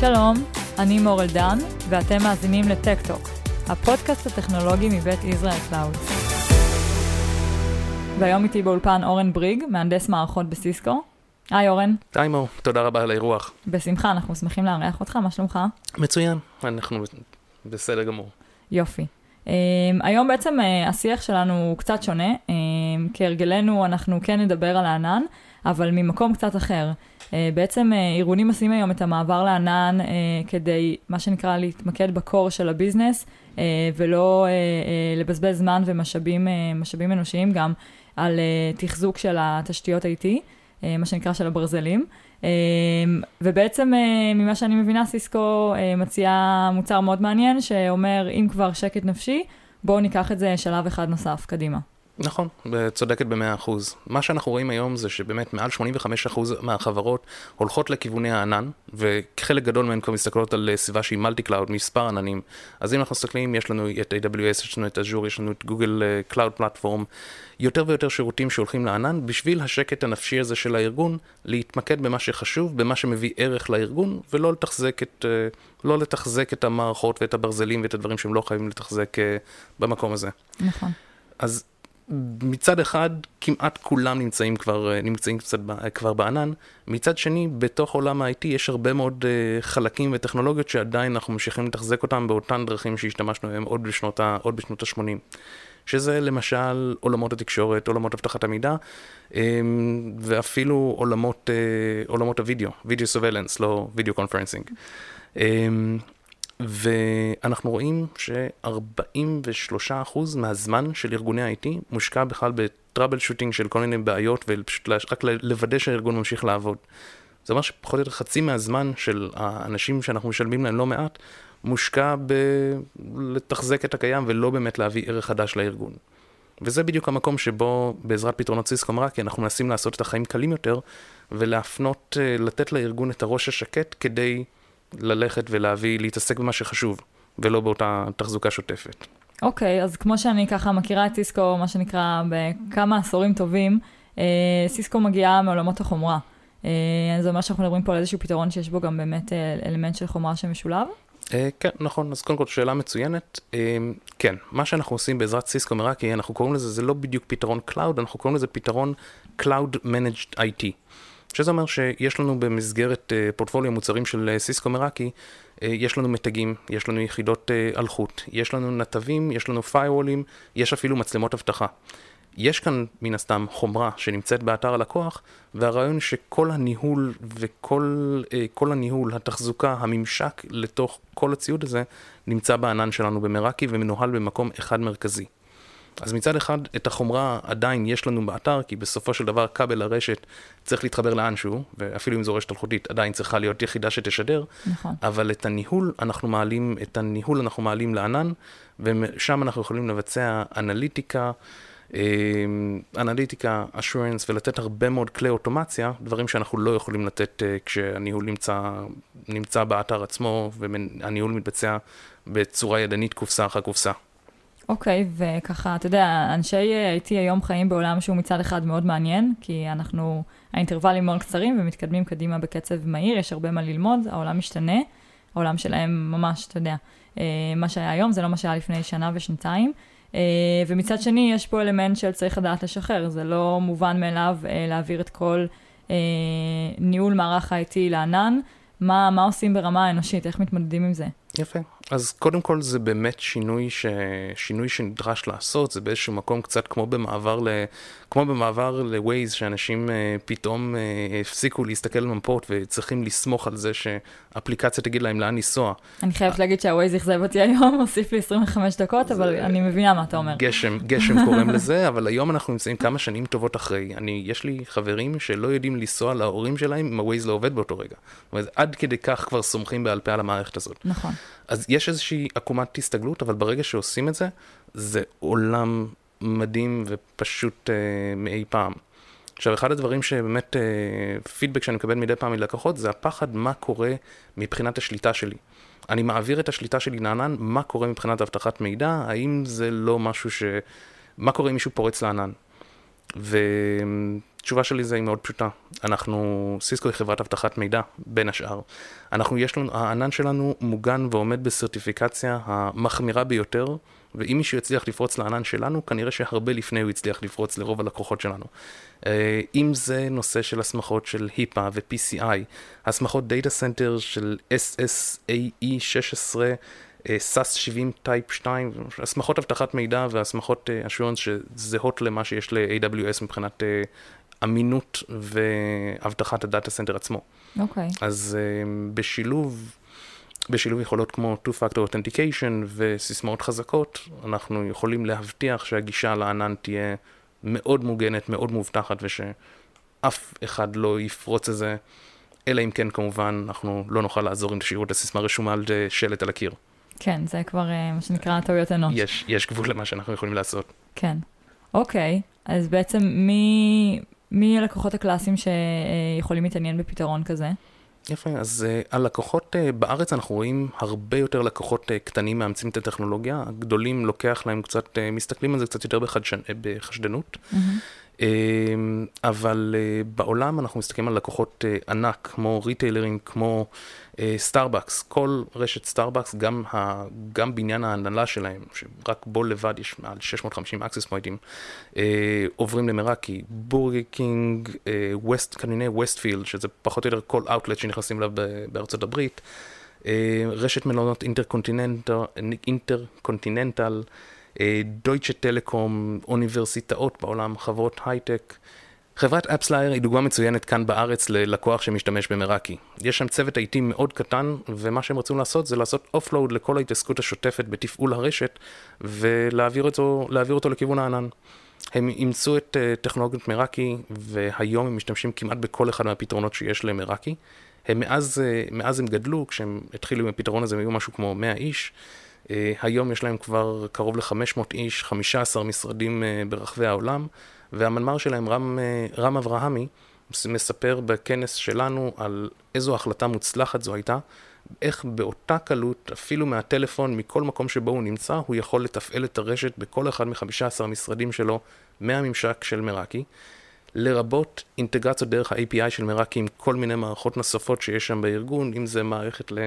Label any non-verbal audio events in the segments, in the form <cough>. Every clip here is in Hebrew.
שלום, אני מור אלדן, ואתם מאזינים לטק-טוק, הפודקאסט הטכנולוגי מבית ישראל קלאוד. והיום איתי באולפן אורן בריג, מהנדס מערכות בסיסקו. היי אורן. היי מור, תודה רבה על האירוח. בשמחה, אנחנו שמחים לארח אותך, מה שלומך? מצוין, אנחנו בסדר גמור. יופי. אמ, היום בעצם אה, השיח שלנו הוא קצת שונה, אמ, כהרגלנו אנחנו כן נדבר על הענן, אבל ממקום קצת אחר. Uh, בעצם ארגונים עושים היום את המעבר לענן uh, כדי, מה שנקרא, להתמקד בקור של הביזנס, ולא לבזבז זמן ומשאבים אנושיים גם על תחזוק של התשתיות IT, מה שנקרא של הברזלים. ובעצם ממה שאני מבינה, סיסקו מציעה מוצר מאוד מעניין, שאומר, אם כבר שקט נפשי, בואו ניקח את זה שלב אחד נוסף קדימה. נכון, צודקת במאה אחוז. מה שאנחנו רואים היום זה שבאמת מעל 85% אחוז מהחברות הולכות לכיווני הענן, וחלק גדול מהן כבר מסתכלות על סביבה שהיא multi cloud, מספר עננים. אז אם אנחנו מסתכלים, יש לנו את AWS, יש לנו את Azure, יש לנו את Google Cloud Platform, יותר ויותר שירותים שהולכים לענן, בשביל השקט הנפשי הזה של הארגון, להתמקד במה שחשוב, במה שמביא ערך לארגון, ולא לתחזק את, אה, לא לתחזק את המערכות ואת הברזלים ואת הדברים שהם לא חייבים לתחזק אה, במקום הזה. נכון. אז מצד אחד, כמעט כולם נמצאים כבר, אה, נמצאים קצת כבר בענן, מצד שני, בתוך עולם ה-IT יש הרבה מאוד אה, חלקים וטכנולוגיות שעדיין אנחנו ממשיכים לתחזק אותם באותן דרכים שהשתמשנו בהם עוד בשנות ה-80. בשנות שזה למשל עולמות התקשורת, עולמות אבטחת המידע, אמ, ואפילו עולמות, אה, עולמות הוידאו, video surveillance, לא video conferencing. ואנחנו רואים ש-43% מהזמן של ארגוני ה-IT מושקע בכלל בטראבל שוטינג של כל מיני בעיות, ופשוט רק לוודא שהארגון ממשיך לעבוד. זה אומר שפחות או יותר חצי מהזמן של האנשים שאנחנו משלמים להם לא מעט, מושקע בלתחזק את הקיים ולא באמת להביא ערך חדש לארגון. וזה בדיוק המקום שבו בעזרת פתרונות סיסקו מרקי אנחנו מנסים לעשות את החיים קלים יותר ולהפנות, אה, לתת לארגון את הראש השקט כדי ללכת ולהביא, להתעסק במה שחשוב ולא באותה תחזוקה שוטפת. אוקיי, okay, אז כמו שאני ככה מכירה את סיסקו, מה שנקרא, בכמה עשורים טובים, אה, סיסקו מגיעה מעולמות החומרה. אה, זה אומר שאנחנו מדברים פה על איזשהו פתרון שיש בו גם באמת אלמנט של חומרה שמשולב? Uh, כן, נכון, אז קודם כל שאלה מצוינת. Uh, כן, מה שאנחנו עושים בעזרת סיסקו מראקי, אנחנו קוראים לזה, זה לא בדיוק פתרון Cloud, אנחנו קוראים לזה פתרון Cloud Managed IT. שזה אומר שיש לנו במסגרת uh, פורטפוליו מוצרים של uh, סיסקו מראקי, uh, יש לנו מתגים, יש לנו יחידות אלחוט, יש לנו נתבים, יש לנו firewallים, יש אפילו מצלמות אבטחה. יש כאן מן הסתם חומרה שנמצאת באתר הלקוח, והרעיון שכל הניהול וכל כל הניהול, התחזוקה, הממשק לתוך כל הציוד הזה, נמצא בענן שלנו במראקי ומנוהל במקום אחד מרכזי. אז מצד אחד, את החומרה עדיין יש לנו באתר, כי בסופו של דבר כבל הרשת צריך להתחבר לאנשהו, ואפילו אם זו רשת אלחוטית, עדיין צריכה להיות יחידה שתשדר. נכון. אבל את הניהול אנחנו מעלים, את הניהול אנחנו מעלים לענן, ושם אנחנו יכולים לבצע אנליטיקה. אמ, אנליטיקה, אשורנס ולתת הרבה מאוד כלי אוטומציה, דברים שאנחנו לא יכולים לתת uh, כשהניהול נמצא, נמצא באתר עצמו והניהול מתבצע בצורה ידנית קופסה אחר קופסה. אוקיי, okay, וככה, אתה יודע, אנשי IT היום חיים בעולם שהוא מצד אחד מאוד מעניין, כי אנחנו, האינטרוולים מאוד קצרים ומתקדמים קדימה בקצב מהיר, יש הרבה מה ללמוד, העולם משתנה, העולם שלהם ממש, אתה יודע, אה, מה שהיה היום זה לא מה שהיה לפני שנה ושנתיים. אה, ומצד שני, יש פה אלמנט של צריך לדעת לשחרר, זה לא מובן מאליו אה, להעביר את כל אה, ניהול מערך ה-IT לענן. מה, מה עושים ברמה האנושית, איך מתמודדים עם זה? יפה. אז קודם כל זה באמת שינוי, ש... שינוי שנדרש לעשות, זה באיזשהו מקום קצת כמו במעבר, ל... כמו במעבר ל-Waze, שאנשים uh, פתאום uh, הפסיקו להסתכל על מפות וצריכים לסמוך על זה שאפליקציה תגיד להם לאן לנסוע. אני חייבת להגיד שה-Waze אכזב אותי היום, <laughs> הוסיף לי 25 דקות, אבל זה... אני מבינה מה אתה אומר. גשם, גשם קוראים <laughs> לזה, אבל היום אנחנו נמצאים כמה שנים טובות אחרי. אני, יש לי חברים שלא יודעים לנסוע להורים שלהם אם ה-Waze לא עובד באותו רגע. זאת אומרת, עד כדי כך כבר סומכים בעל פה על המערכת הזאת. נכון. אז יש איזושהי עקומת הסתגלות, אבל ברגע שעושים את זה, זה עולם מדהים ופשוט אה, מאי פעם. עכשיו, אחד הדברים שבאמת, אה, פידבק שאני מקבל מדי פעם מלקוחות, זה הפחד מה קורה מבחינת השליטה שלי. אני מעביר את השליטה שלי לענן, מה קורה מבחינת אבטחת מידע, האם זה לא משהו ש... מה קורה אם מישהו פורץ לענן? ותשובה שלי זה היא מאוד פשוטה. אנחנו, סיסקו היא חברת אבטחת מידע, בין השאר. אנחנו, יש לנו, הענן שלנו מוגן ועומד בסרטיפיקציה המחמירה ביותר. ואם מישהו יצליח לפרוץ לענן שלנו, כנראה שהרבה לפני הוא יצליח לפרוץ לרוב הלקוחות שלנו. אה, אם זה נושא של הסמכות של HIPAA ו-PCI, הסמכות data center של SSAE 16, SAS 70 type 2, הסמכות אבטחת מידע והסמכות assurance שזהות למה שיש ל-AWS מבחינת אה, אמינות ואבטחת ה data center עצמו. אוקיי. אוקיי. אז אה, בשילוב... בשילוב יכולות כמו Two-Factor Authentication וסיסמאות חזקות, אנחנו יכולים להבטיח שהגישה לענן תהיה מאוד מוגנת, מאוד מובטחת, ושאף אחד לא יפרוץ את זה, אלא אם כן כמובן אנחנו לא נוכל לעזור אם תשאירו את הסיסמה רשומה על שלט על הקיר. כן, זה כבר אה, מה שנקרא טעויות אנוש. יש, יש גבול למה שאנחנו יכולים לעשות. כן. אוקיי, אז בעצם מי, מי הלקוחות הקלאסיים שיכולים להתעניין בפתרון כזה? יפה, אז אה, הלקוחות אה, בארץ אנחנו רואים הרבה יותר לקוחות אה, קטנים מאמצים את הטכנולוגיה, הגדולים לוקח להם קצת, אה, מסתכלים על זה קצת יותר בחדשנ... בחשדנות. Mm-hmm. אמ, אבל אה, בעולם אנחנו מסתכלים על לקוחות אה, ענק, כמו retailer ים, כמו סטארבקס, אה, כל רשת סטארבקס, גם, ה, גם בניין ההנהלה שלהם, שרק בו לבד יש מעל 650 access point ים, עוברים ל Meraki, בורגר קינג, ווסט, כנראה Westfield, שזה פחות או יותר כל אאוטלט שנכנסים אליו בארצות הברית, רשת מלונות InterContinental, Deutsche Telekom, אוניברסיטאות בעולם, חברות הייטק. חברת AppsFlyer היא דוגמה מצוינת כאן בארץ ללקוח שמשתמש ב Meraki. יש שם צוות IT מאוד קטן, ומה שהם רצו לעשות זה לעשות אופלואוד לכל ההתעסקות השוטפת בתפעול הרשת, ולהעביר אותו, אותו לכיוון הענן. הם אימצו את uh, טכנולוגיות מראקי, והיום הם משתמשים כמעט בכל אחד מהפתרונות שיש למראקי. הם מאז, uh, מאז הם גדלו, כשהם התחילו עם הפתרון הזה הם היו משהו כמו 100 איש. אה, היום יש להם כבר קרוב ל-500 איש, 15 משרדים אה, ברחבי העולם, והמנמ"ר שלהם, רם, אה, רם אברהמי, מספר בכנס שלנו על איזו החלטה מוצלחת זו הייתה, איך באותה קלות, אפילו מהטלפון, מכל מקום שבו הוא נמצא, הוא יכול לתפעל את הרשת בכל אחד מ-15 המשרדים שלו מהממשק של מראקי. לרבות אינטגרציות דרך ה-API של מראקי עם כל מיני מערכות נוספות שיש שם בארגון, אם זה מערכת ל...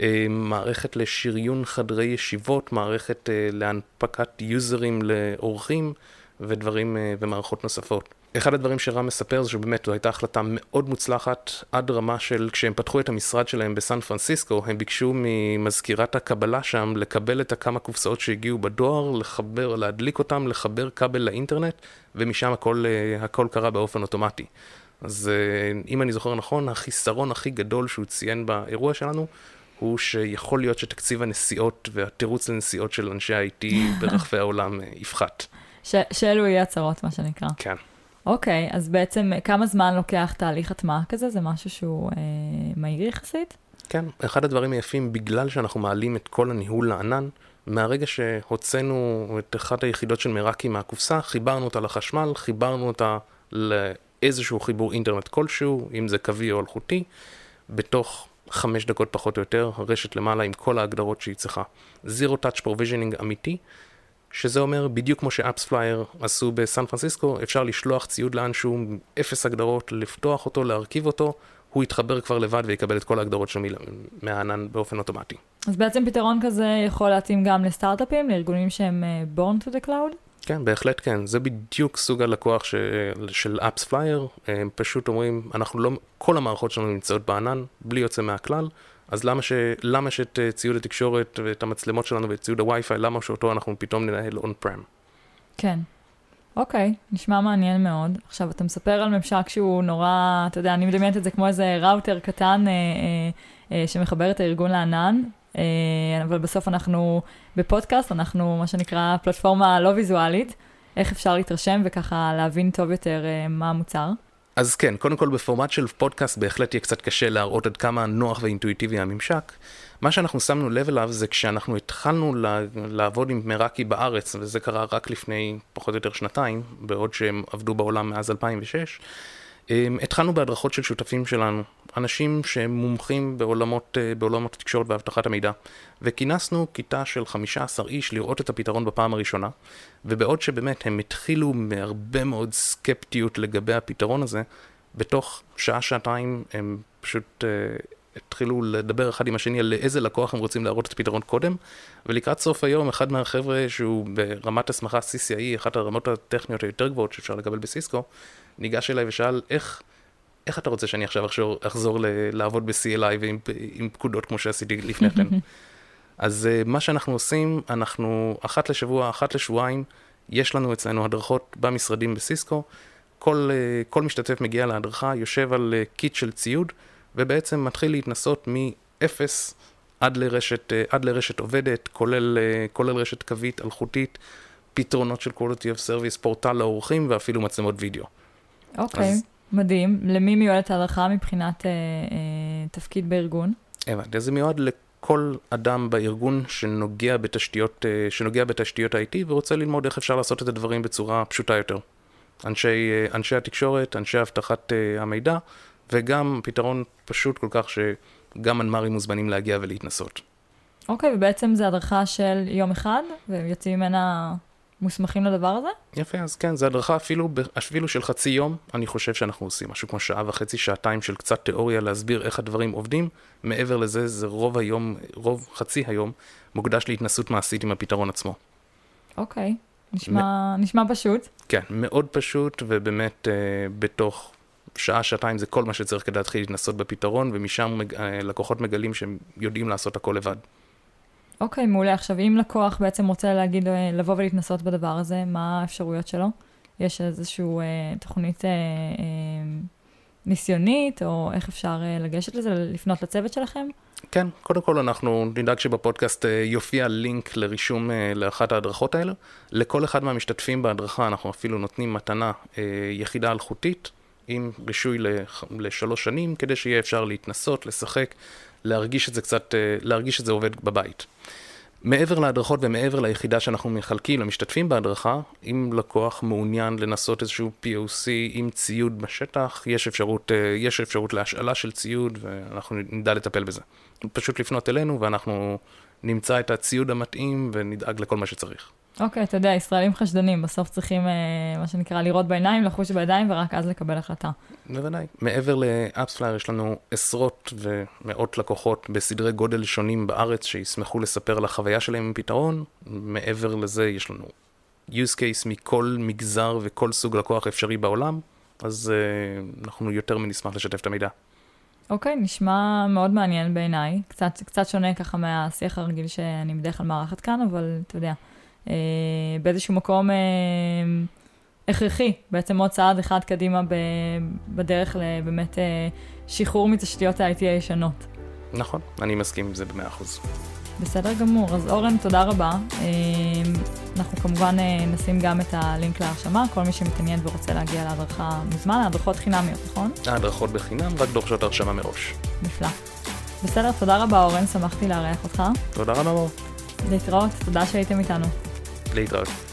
אה, מערכת לשריון חדרי ישיבות, מערכת אה, להנפקת יוזרים לאורחים ודברים אה, ומערכות נוספות. אחד הדברים שרם מספר זה שבאמת זו הייתה החלטה מאוד מוצלחת עד רמה של כשהם פתחו את המשרד שלהם בסן פרנסיסקו, הם ביקשו ממזכירת הקבלה שם לקבל את הכמה קופסאות שהגיעו בדואר, לחבר, להדליק אותם, לחבר כבל לאינטרנט, ומשם הכל, הכל קרה באופן אוטומטי. אז אם אני זוכר נכון, החיסרון הכי גדול שהוא ציין באירוע שלנו הוא שיכול להיות שתקציב הנסיעות והתירוץ לנסיעות של אנשי ה-IT <laughs> ברחבי העולם אה, יפחת. ש- שאלו יהיו הצהרות, מה שנקרא. כן. אוקיי, אז בעצם כמה זמן לוקח תהליך הטמעה כזה? זה משהו שהוא אה, מהיר יחסית? כן, אחד הדברים היפים, בגלל שאנחנו מעלים את כל הניהול לענן, מהרגע שהוצאנו את אחת היחידות של מראקי מהקופסה, חיברנו אותה לחשמל, חיברנו אותה לאיזשהו חיבור אינטרנט כלשהו, אם זה קווי או אלחוטי, בתוך חמש דקות פחות או יותר, הרשת למעלה עם כל ההגדרות שהיא צריכה. Zero Touch Provisioning אמיתי, שזה אומר בדיוק כמו ש AppsFlyer עשו בסן פרנסיסקו, אפשר לשלוח ציוד לאנשהו, אפס הגדרות, לפתוח אותו, להרכיב אותו, הוא יתחבר כבר לבד ויקבל את כל ההגדרות שלו מהענן באופן אוטומטי. אז בעצם פתרון כזה יכול להתאים גם לסטארט-אפים, לארגונים שהם אה, born to the cloud? כן, בהחלט כן. זה בדיוק סוג הלקוח ש... של AppsFlyer. הם פשוט אומרים, אנחנו לא, כל המערכות שלנו נמצאות בענן, בלי יוצא מהכלל, אז למה, ש... למה שאת אה, ציוד התקשורת ואת המצלמות שלנו ואת ציוד הווי-פיי, למה שאותו אנחנו פתאום ננהל און פרם? כן. אוקיי, נשמע מעניין מאוד. עכשיו, אתה מספר על ממשק שהוא נורא, אתה יודע, אני מדמיינת את זה כמו איזה ראוטר קטן אה, אה, אה, שמחבר את הארגון לענן, אה, אבל בסוף אנחנו בפודקאסט, אנחנו מה שנקרא פלטפורמה לא ויזואלית, איך אפשר להתרשם וככה להבין טוב יותר אה, מה המוצר. אז כן, קודם כל בפורמט של פודקאסט בהחלט יהיה קצת קשה להראות עד כמה נוח ואינטואיטיבי הממשק. מה שאנחנו שמנו לב אליו זה כשאנחנו התחלנו לעבוד עם מראקי בארץ, וזה קרה רק לפני פחות או יותר שנתיים, בעוד שהם עבדו בעולם מאז 2006, אמ, התחלנו בהדרכות של שותפים שלנו, אנשים שהם מומחים בעולמות, אה, בעולמות התקשורת ואבטחת המידע, וכינסנו כיתה של 15 איש לראות את הפתרון בפעם הראשונה, ובעוד שבאמת הם התחילו מהרבה מאוד סקפטיות לגבי הפתרון הזה, בתוך שעה-שעתיים הם פשוט uh, התחילו לדבר אחד עם השני על לאיזה לקוח הם רוצים להראות את הפתרון קודם, ולקראת סוף היום, אחד מהחבר'ה שהוא ברמת הסמכה CCIE, אחת הרמות הטכניות היותר גבוהות שאפשר לקבל בסיסקו, ניגש אליי ושאל, איך, איך אתה רוצה שאני עכשיו אחזור, אחזור ל- לעבוד ב-CLI ועם פקודות כמו שעשיתי לפני כן? <laughs> אז uh, מה שאנחנו עושים, אנחנו אחת לשבוע, אחת לשבועיים, יש לנו אצלנו הדרכות במשרדים בסיסקו. כל, uh, כל משתתף מגיע להדרכה, יושב על uh, קיט של ציוד, ובעצם מתחיל להתנסות מ-0 עד לרשת, uh, עד לרשת עובדת, כולל, uh, כולל רשת קווית, אלחוטית, פתרונות של quality of service, פורטל לאורחים ואפילו מצלמות וידאו. אוקיי, okay, אז... מדהים. למי מיועדת ההדרכה מבחינת uh, uh, תפקיד בארגון? הבנתי, אז זה מיועד כל אדם בארגון שנוגע בתשתיות, אה, שנוגע בתשתיות IT ורוצה ללמוד איך אפשר לעשות את הדברים בצורה פשוטה יותר. אנשי, אה, אנשי התקשורת, אנשי אבטחת אה, המידע, וגם פתרון פשוט כל כך שגם מנמ"רים מוזמנים להגיע ולהתנסות. אוקיי, okay, ובעצם זה הדרכה של יום אחד, והם יוצאים ממנה מוסמכים לדבר הזה? יפה, אז כן, זו הדרכה אפילו, אפילו של חצי יום, אני חושב שאנחנו עושים משהו כמו שעה וחצי, שעתיים של קצת תיאוריה להסביר איך הדברים עובדים. מעבר לזה, זה רוב היום, רוב חצי היום, מוקדש להתנסות מעשית עם הפתרון עצמו. אוקיי, נשמע, מ... נשמע פשוט. כן, מאוד פשוט, ובאמת אה, בתוך שעה, שעתיים זה כל מה שצריך כדי להתחיל להתנסות בפתרון, ומשם. אה, לקוחות מגלים שהם יודעים לעשות הכל לבד. אוקיי, מעולה. עכשיו, אם לקוח בעצם רוצה להגיד, אה, לבוא ולהתנסות בדבר הזה, מה האפשרויות שלו? יש איזושהי אה, תוכנית אה, אה, ניסיונית, או איך אפשר אה, לגשת לזה, לפנות לצוות שלכם? כן, קודם כל אנחנו נדאג שבפודקאסט אה, יופיע לינק לרישום לאחת ההדרכות האלה. לכל אחד מהמשתתפים בהדרכה אנחנו אפילו נותנים מתנה יחידה אלחוטית עם רישוי לשלוש שנים, כדי שיהיה אפשר להתנסות, לשחק, להרגיש את זה קצת, אה, להרגיש את זה עובד בבית. מעבר להדרכות ומעבר ליחידה שאנחנו מחלקים למשתתפים בהדרכה, אם לקוח מעוניין לנסות איזשהו POC עם ציוד בשטח, יש אפשרות, אה, יש אפשרות להשאלה של ציוד ואנחנו נדע לטפל בזה. פשוט לפנות אלינו ואנחנו נמצא את הציוד המתאים ונדאג לכל מה שצריך. אוקיי, אתה יודע, ישראלים חשדנים, בסוף צריכים, אה, מה שנקרא, לראות בעיניים, לחוש בידיים, ורק אז לקבל החלטה. בוודאי. מעבר לאפספלייר, יש לנו עשרות ומאות לקוחות בסדרי גודל שונים בארץ, שישמחו לספר על החוויה שלהם עם פתרון. מעבר לזה, יש לנו use case מכל מגזר וכל סוג לקוח אפשרי בעולם, אז uh, אנחנו יותר מנשמח לשתף את המידע. אוקיי, okay, נשמע מאוד מעניין בעיניי. קצת, קצת שונה ככה מהשיח הרגיל שאני בדרך כלל מארחת כאן, אבל אתה יודע. אה, באיזשהו מקום אה, הכרחי, בעצם עוד צעד אחד קדימה בדרך לבאמת אה, שחרור מתשתיות ה-IT הישנות. נכון, אני מסכים עם זה במאה אחוז. בסדר גמור, אז אורן, תודה רבה. אנחנו כמובן נשים גם את הלינק להרשמה, כל מי שמתעניין ורוצה להגיע להדרכה מוזמן, ההדרכות חינמיות, נכון? ההדרכות בחינם, רק דורשות הרשמה מראש. נפלא. בסדר, תודה רבה אורן, שמחתי לארח אותך. תודה רבה. להתראות, תודה שהייתם איתנו. להתראות.